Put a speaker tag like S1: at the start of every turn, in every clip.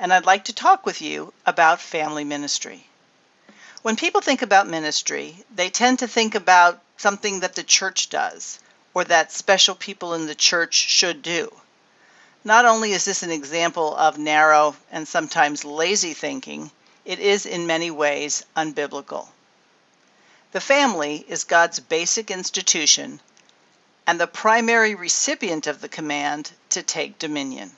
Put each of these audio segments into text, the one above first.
S1: and I'd like to talk with you about family ministry. When people think about ministry, they tend to think about something that the church does or that special people in the church should do. Not only is this an example of narrow and sometimes lazy thinking, it is in many ways unbiblical. The family is God's basic institution and the primary recipient of the command to take dominion.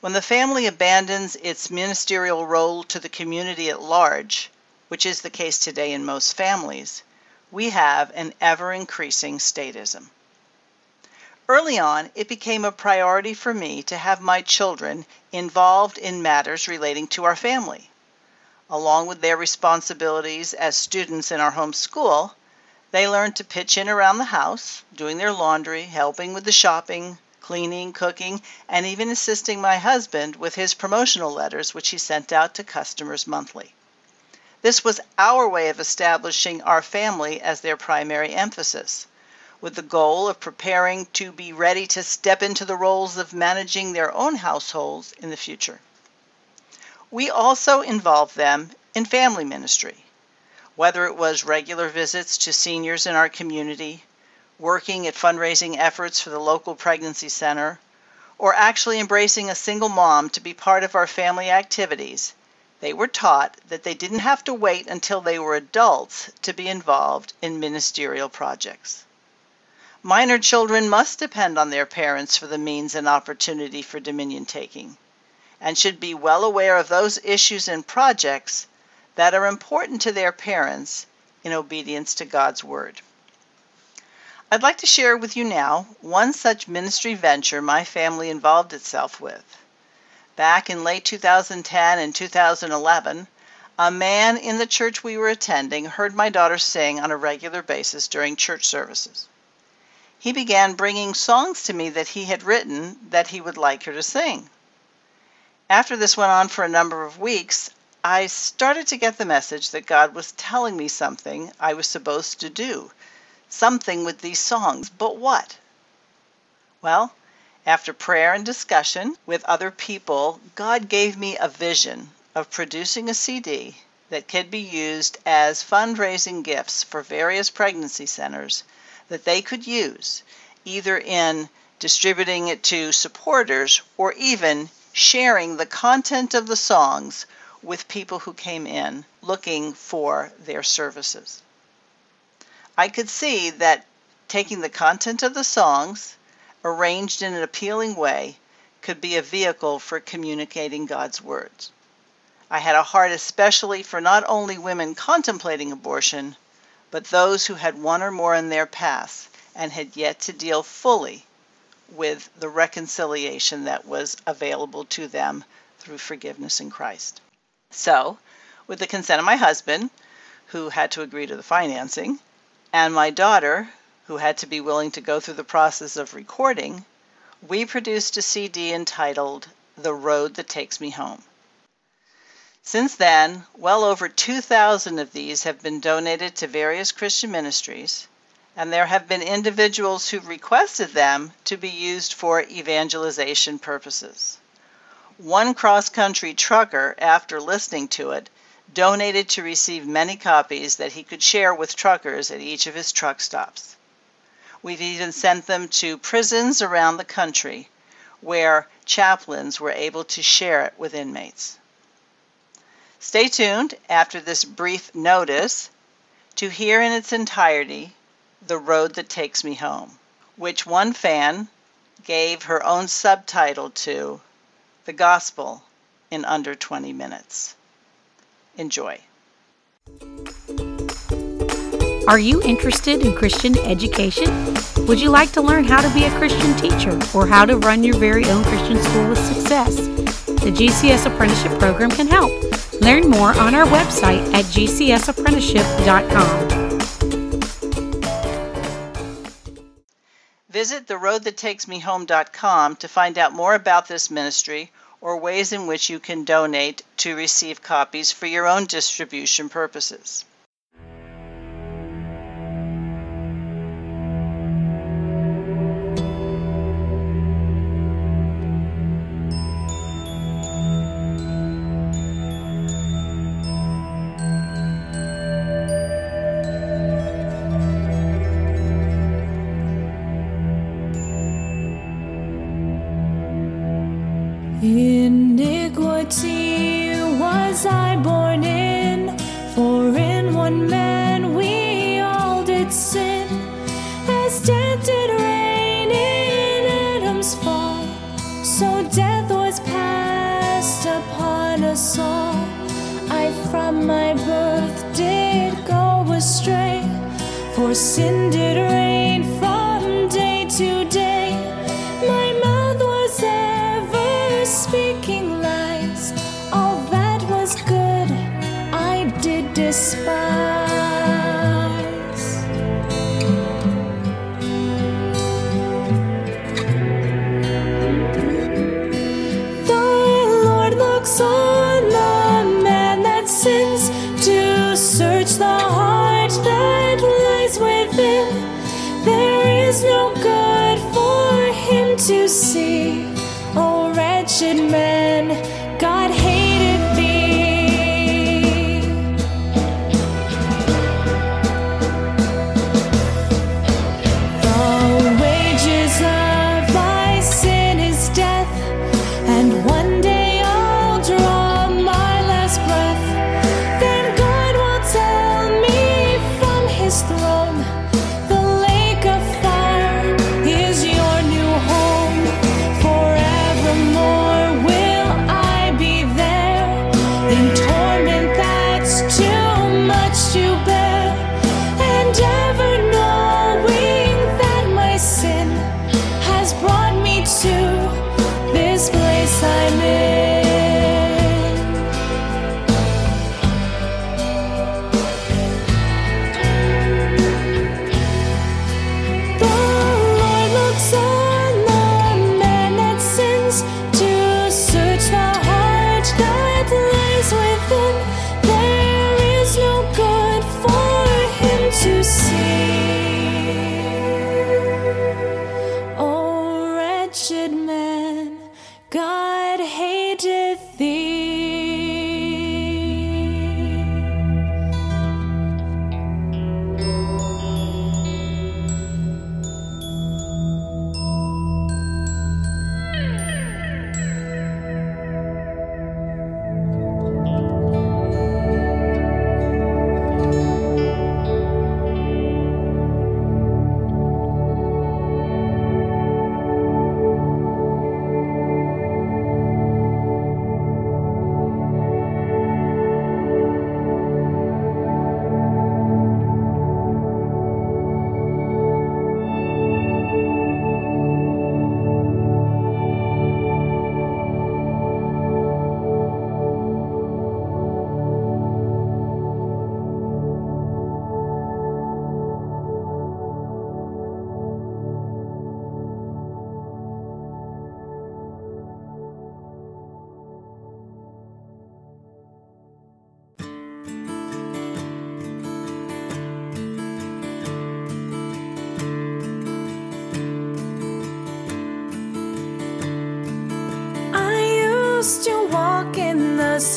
S1: When the family abandons its ministerial role to the community at large, which is the case today in most families, we have an ever increasing statism. Early on, it became a priority for me to have my children involved in matters relating to our family. Along with their responsibilities as students in our home school, they learned to pitch in around the house, doing their laundry, helping with the shopping, cleaning, cooking, and even assisting my husband with his promotional letters, which he sent out to customers monthly. This was our way of establishing our family as their primary emphasis, with the goal of preparing to be ready to step into the roles of managing their own households in the future. We also involved them in family ministry, whether it was regular visits to seniors in our community, working at fundraising efforts for the local pregnancy center, or actually embracing a single mom to be part of our family activities, they were taught that they didn't have to wait until they were adults to be involved in ministerial projects. Minor children must depend on their parents for the means and opportunity for dominion taking, and should be well aware of those issues and projects that are important to their parents in obedience to God's Word. I'd like to share with you now one such ministry venture my family involved itself with. Back in late 2010 and 2011, a man in the church we were attending heard my daughter sing on a regular basis during church services. He began bringing songs to me that he had written that he would like her to sing. After this went on for a number of weeks, I started to get the message that God was telling me something I was supposed to do something with these songs, but what? Well, after prayer and discussion with other people, God gave me a vision of producing a CD that could be used as fundraising gifts for various pregnancy centers that they could use either in distributing it to supporters or even sharing the content of the songs with people who came in looking for their services. I could see that taking the content of the songs, arranged in an appealing way, could be a vehicle for communicating God's words. I had a heart especially for not only women contemplating abortion, but those who had one or more in their past and had yet to deal fully with the reconciliation that was available to them through forgiveness in Christ. So, with the consent of my husband, who had to agree to the financing, and my daughter, who had to be willing to go through the process of recording, we produced a CD entitled The Road That Takes Me Home. Since then, well over 2,000 of these have been donated to various Christian ministries, and there have been individuals who requested them to be used for evangelization purposes. One cross country trucker, after listening to it, donated to receive many copies that he could share with truckers at each of his truck stops. We've even sent them to prisons around the country where chaplains were able to share it with inmates. Stay tuned after this brief notice to hear in its entirety The Road That Takes Me Home, which one fan gave her own subtitle to The Gospel in Under 20 Minutes. Enjoy.
S2: Are you interested in Christian education? Would you like to learn how to be a Christian teacher or how to run your very own Christian school with success? The GCS Apprenticeship Program can help. Learn more on our website at gcsapprenticeship.com.
S1: Visit theroadthattakesmehome.com to find out more about this ministry or ways in which you can donate to receive copies for your own distribution purposes.
S3: So death was passed upon us all. I from my birth did go astray, for sin did reign from see, oh wretched man.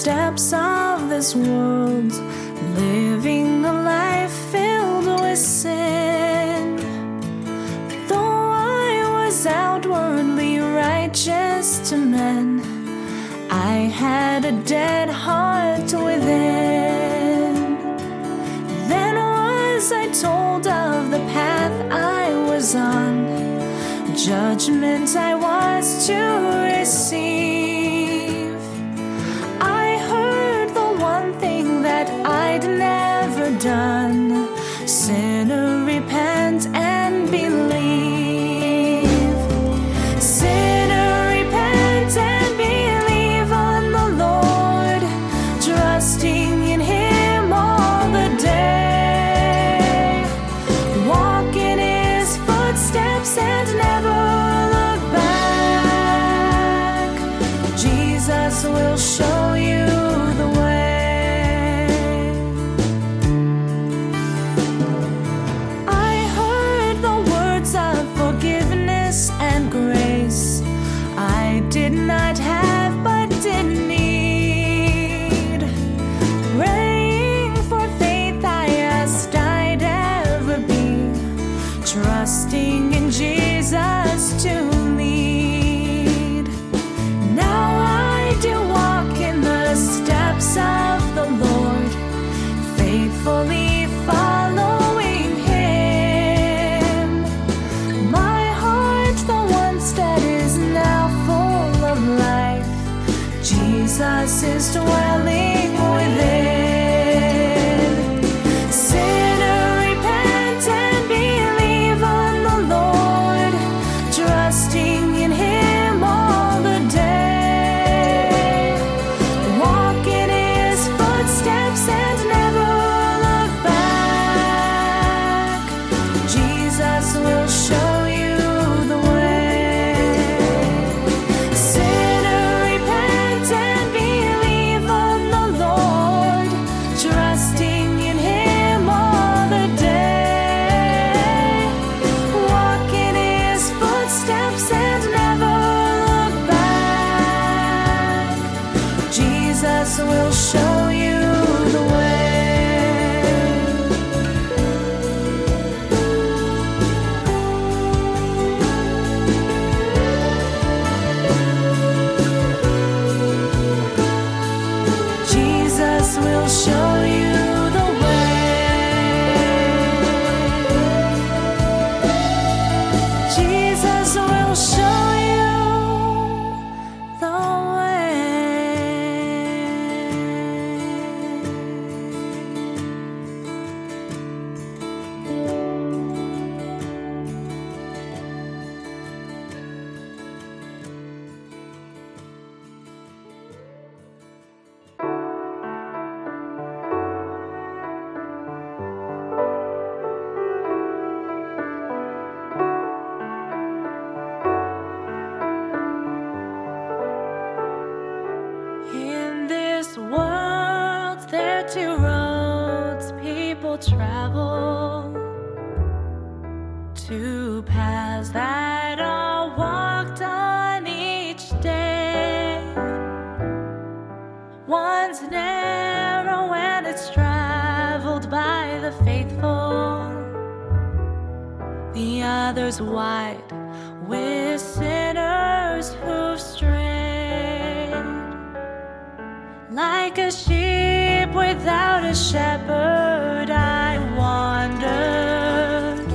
S3: steps of this world, living a life filled with sin. Though I was outwardly righteous to men, I had a dead heart within. Then was I told of the path I was on, judgment I was to receive. others wide. We're sinners who've strayed. Like a sheep without a shepherd, I wandered.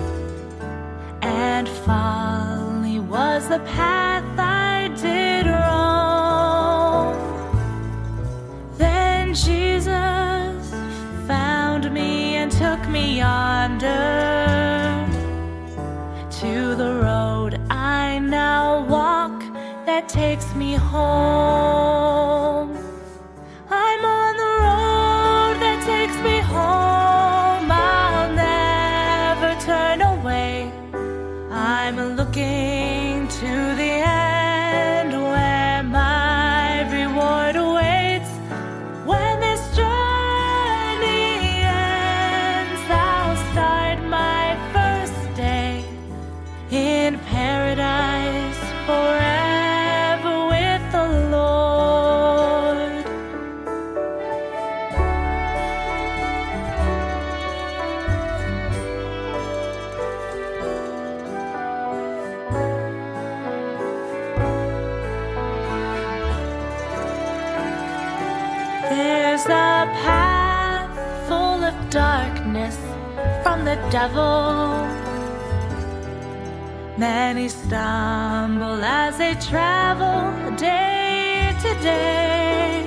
S3: And folly was the path I takes me home. I'm on the road that takes me home. I'll never turn away. I'm looking to the end where my reward awaits. When this journey ends, I'll start my first day in Paris. travel day to day.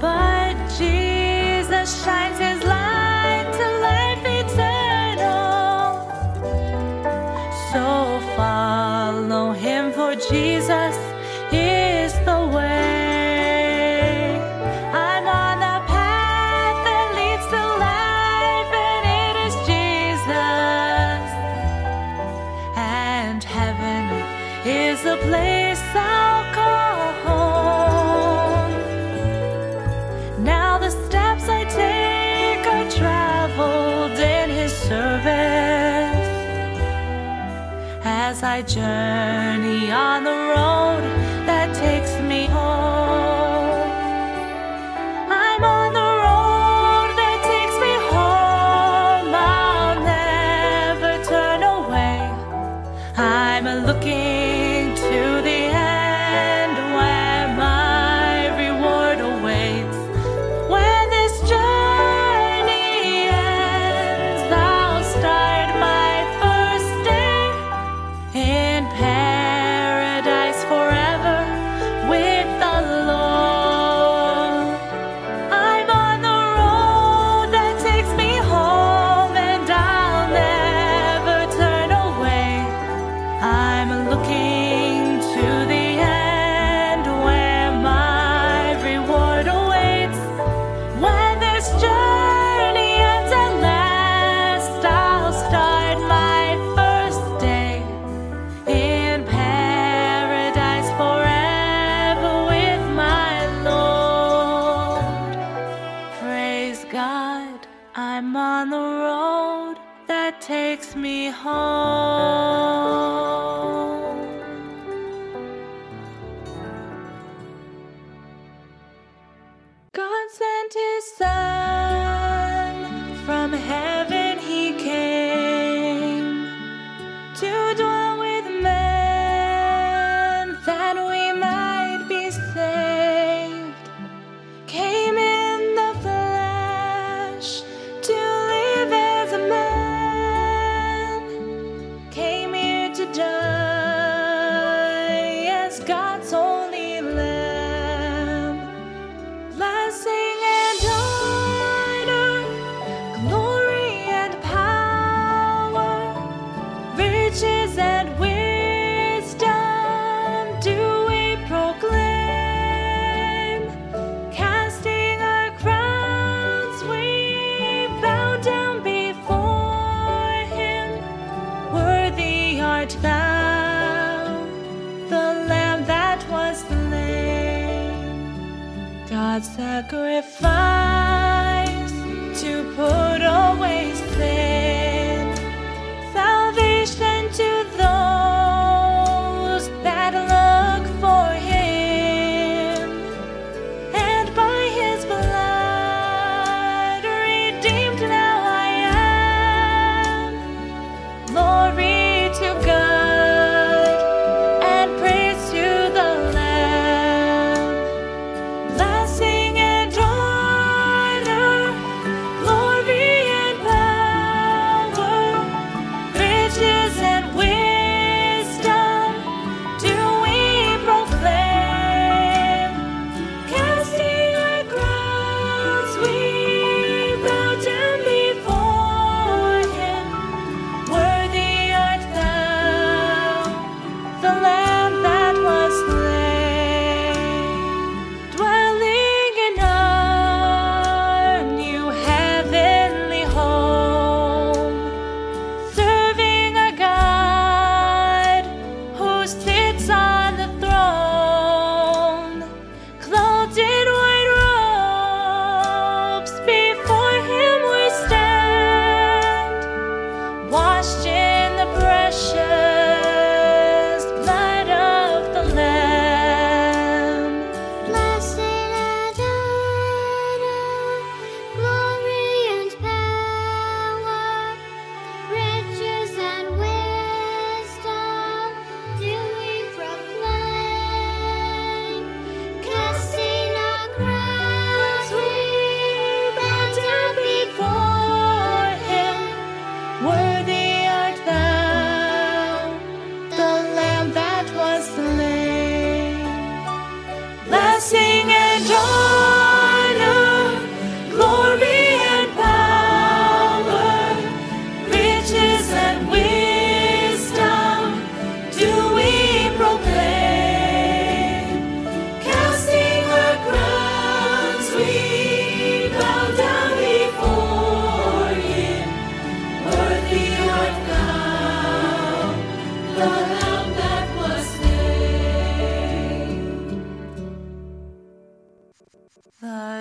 S3: But Jesus shines his light to life eternal. So follow him for Jesus. I journey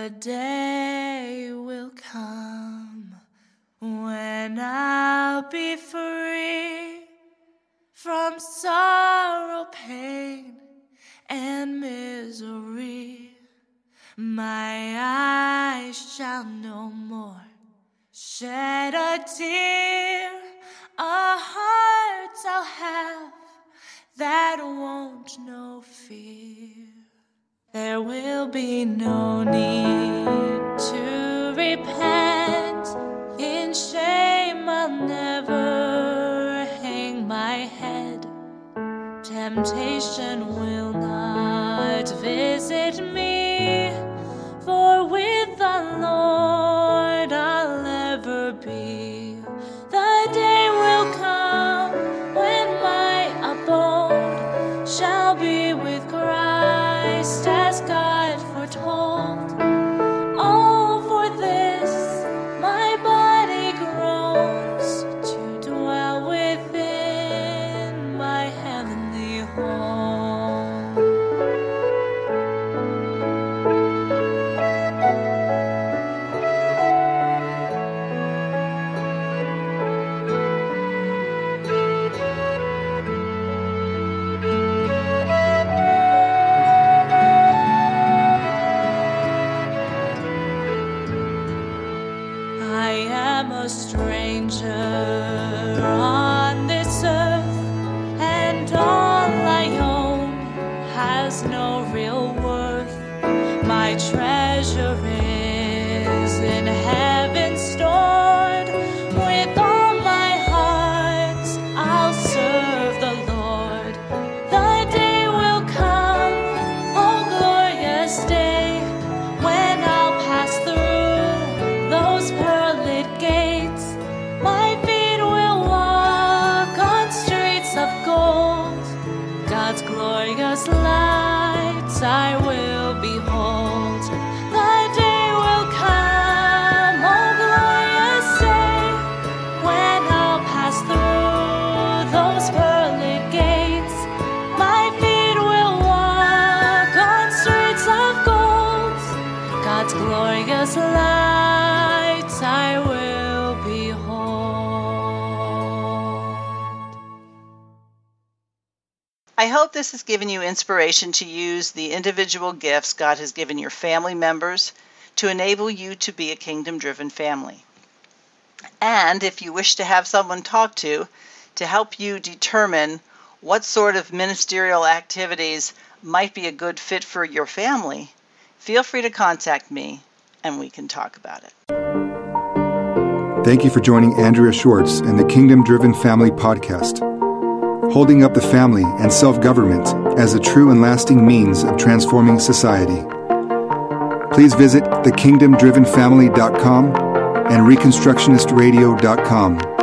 S3: The day will come when I'll be free from sorrow, pain, and misery. My eyes shall no more shed a tear. A heart I'll have that won't know fear. There will be no need to repent. In shame, I'll never hang my head. Temptation will not visit me,
S1: this has given you inspiration to use the individual gifts God has given your family members to enable you to be a kingdom driven family. And if you wish to have someone talk to to help you determine what sort of ministerial activities might be a good fit for your family, feel free to contact me and we can talk about it.
S4: Thank you for joining Andrea Schwartz and the Kingdom Driven Family Podcast, holding up the family and self government as a true and lasting means of transforming society. Please visit thekingdomdrivenfamily.com and reconstructionistradio.com